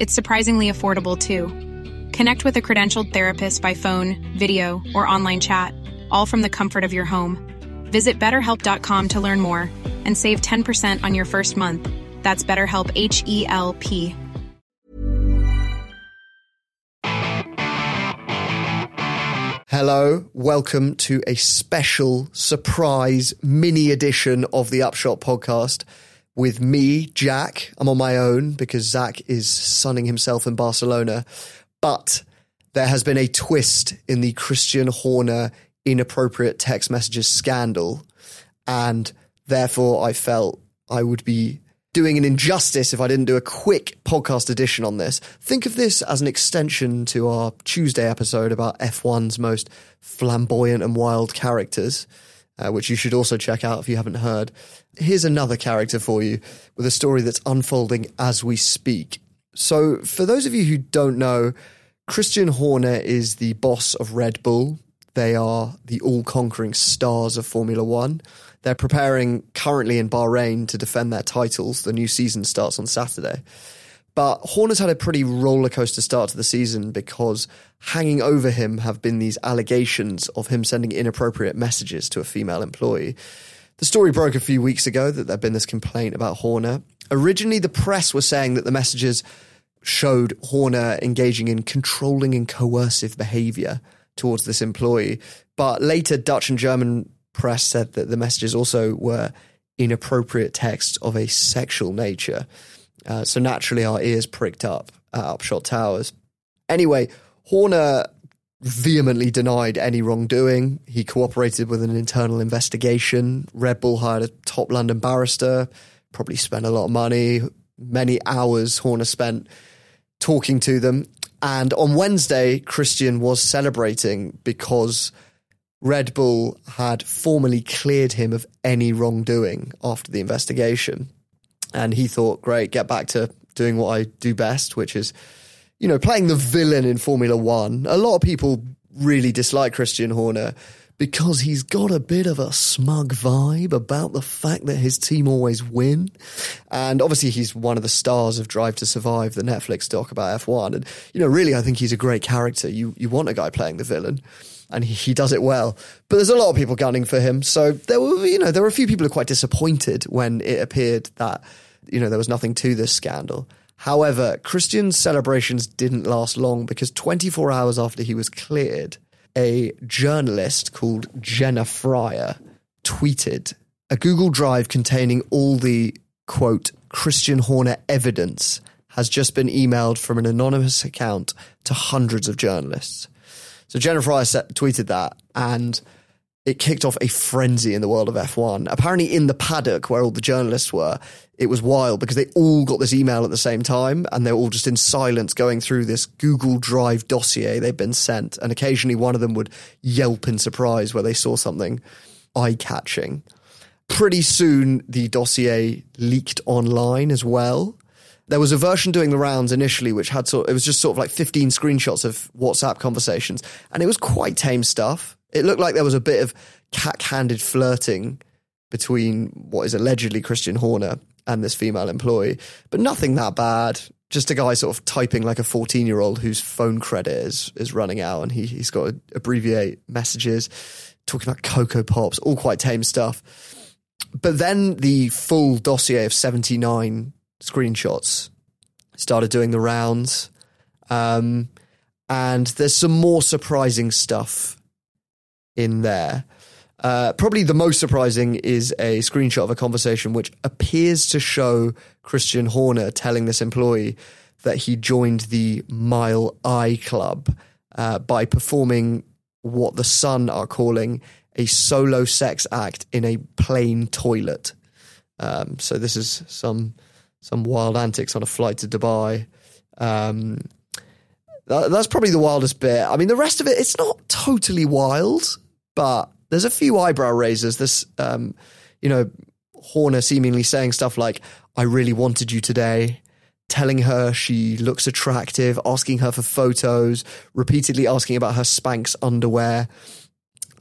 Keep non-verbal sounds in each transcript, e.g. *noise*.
It's surprisingly affordable too. Connect with a credentialed therapist by phone, video, or online chat, all from the comfort of your home. Visit betterhelp.com to learn more and save 10% on your first month. That's BetterHelp H E L P. Hello, welcome to a special surprise mini edition of the Upshot podcast with me, Jack. I'm on my own because Zach is sunning himself in Barcelona. But there has been a twist in the Christian Horner inappropriate text messages scandal. And therefore, I felt I would be doing an injustice if I didn't do a quick podcast edition on this. Think of this as an extension to our Tuesday episode about F1's most flamboyant and wild characters, uh, which you should also check out if you haven't heard. Here's another character for you with a story that's unfolding as we speak. So, for those of you who don't know, Christian Horner is the boss of Red Bull. They are the all conquering stars of Formula One. They're preparing currently in Bahrain to defend their titles. The new season starts on Saturday. But Horner's had a pretty roller coaster start to the season because hanging over him have been these allegations of him sending inappropriate messages to a female employee. The story broke a few weeks ago that there'd been this complaint about Horner. Originally, the press was saying that the messages showed Horner engaging in controlling and coercive behavior towards this employee. But later, Dutch and German press said that the messages also were inappropriate texts of a sexual nature. Uh, so naturally, our ears pricked up at Upshot Towers. Anyway, Horner vehemently denied any wrongdoing. He cooperated with an internal investigation. Red Bull hired a top London barrister, probably spent a lot of money, many hours Horner spent talking to them. And on Wednesday, Christian was celebrating because Red Bull had formally cleared him of any wrongdoing after the investigation. And he thought, great, get back to doing what I do best, which is, you know, playing the villain in Formula One. A lot of people really dislike Christian Horner because he's got a bit of a smug vibe about the fact that his team always win. And obviously he's one of the stars of Drive to Survive, the Netflix doc about F1. And, you know, really, I think he's a great character. You, you want a guy playing the villain and he, he does it well. But there's a lot of people gunning for him. So there were, you know, there were a few people who were quite disappointed when it appeared that, you know, there was nothing to this scandal. However, Christian's celebrations didn't last long because 24 hours after he was cleared, a journalist called Jenna Fryer tweeted a Google Drive containing all the quote Christian Horner evidence has just been emailed from an anonymous account to hundreds of journalists. So Jenna Fryer set, tweeted that, and it kicked off a frenzy in the world of F1. Apparently, in the paddock where all the journalists were, it was wild because they all got this email at the same time, and they were all just in silence going through this Google Drive dossier they'd been sent. And occasionally, one of them would yelp in surprise where they saw something eye catching. Pretty soon, the dossier leaked online as well. There was a version doing the rounds initially, which had sort. It was just sort of like 15 screenshots of WhatsApp conversations, and it was quite tame stuff. It looked like there was a bit of cack-handed flirting between what is allegedly Christian Horner and this female employee, but nothing that bad. Just a guy sort of typing like a 14 year old whose phone credit is, is running out and he, he's got to abbreviate messages, talking about Coco Pops, all quite tame stuff. But then the full dossier of 79 screenshots started doing the rounds. Um, and there's some more surprising stuff in there. Uh, probably the most surprising is a screenshot of a conversation which appears to show Christian Horner telling this employee that he joined the Mile High Club uh, by performing what the Sun are calling a solo sex act in a plane toilet. Um, so this is some some wild antics on a flight to Dubai. Um, that, that's probably the wildest bit. I mean, the rest of it, it's not totally wild, but there's a few eyebrow raisers. This, um, you know, Horner seemingly saying stuff like, I really wanted you today, telling her she looks attractive, asking her for photos, repeatedly asking about her Spanx underwear.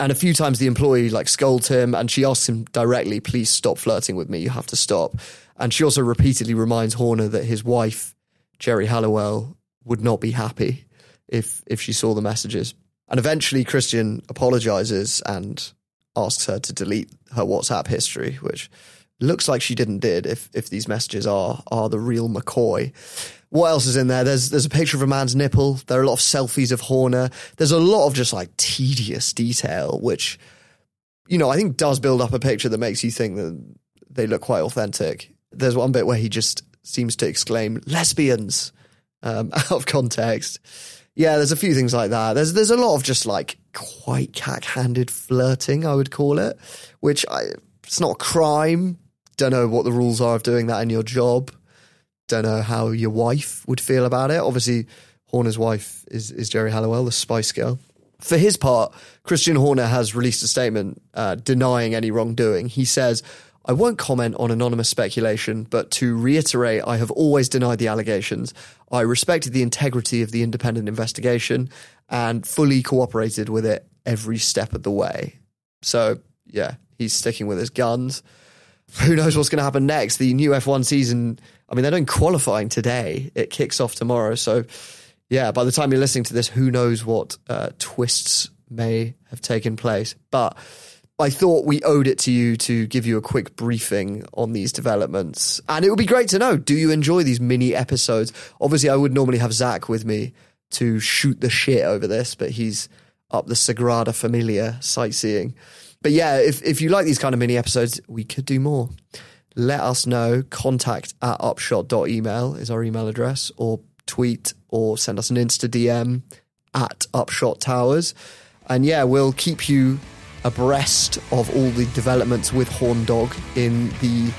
And a few times the employee like scolds him and she asks him directly, please stop flirting with me. You have to stop. And she also repeatedly reminds Horner that his wife, Geri Halliwell, would not be happy if if she saw the messages. And eventually Christian apologizes and asks her to delete her WhatsApp history, which looks like she didn't did if if these messages are are the real McCoy. What else is in there? There's there's a picture of a man's nipple. There are a lot of selfies of Horner. There's a lot of just like tedious detail, which you know I think does build up a picture that makes you think that they look quite authentic. There's one bit where he just seems to exclaim lesbians um, *laughs* out of context. Yeah, there's a few things like that. There's there's a lot of just like quite cack-handed flirting, I would call it, which I, it's not a crime. Don't know what the rules are of doing that in your job. Don't know how your wife would feel about it. Obviously, Horner's wife is is Geri Halliwell, the Spice Girl. For his part, Christian Horner has released a statement uh, denying any wrongdoing. He says, I won't comment on anonymous speculation, but to reiterate, I have always denied the allegations. I respected the integrity of the independent investigation and fully cooperated with it every step of the way. So, yeah, he's sticking with his guns. Who knows what's going to happen next? The new F1 season, I mean, they're doing qualifying today. It kicks off tomorrow. So, yeah, by the time you're listening to this, who knows what uh, twists may have taken place. But I thought we owed it to you to give you a quick briefing on these developments. And it would be great to know do you enjoy these mini episodes? Obviously, I would normally have Zach with me to shoot the shit over this, but he's up the Sagrada Familia sightseeing. But yeah, if, if you like these kind of mini episodes, we could do more. Let us know. Contact at upshot.email is our email address, or tweet or send us an Insta DM at Upshot Towers. And yeah, we'll keep you abreast of all the developments with Horn Dog in the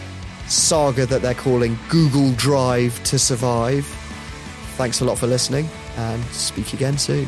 saga that they're calling Google Drive to Survive. Thanks a lot for listening and speak again soon.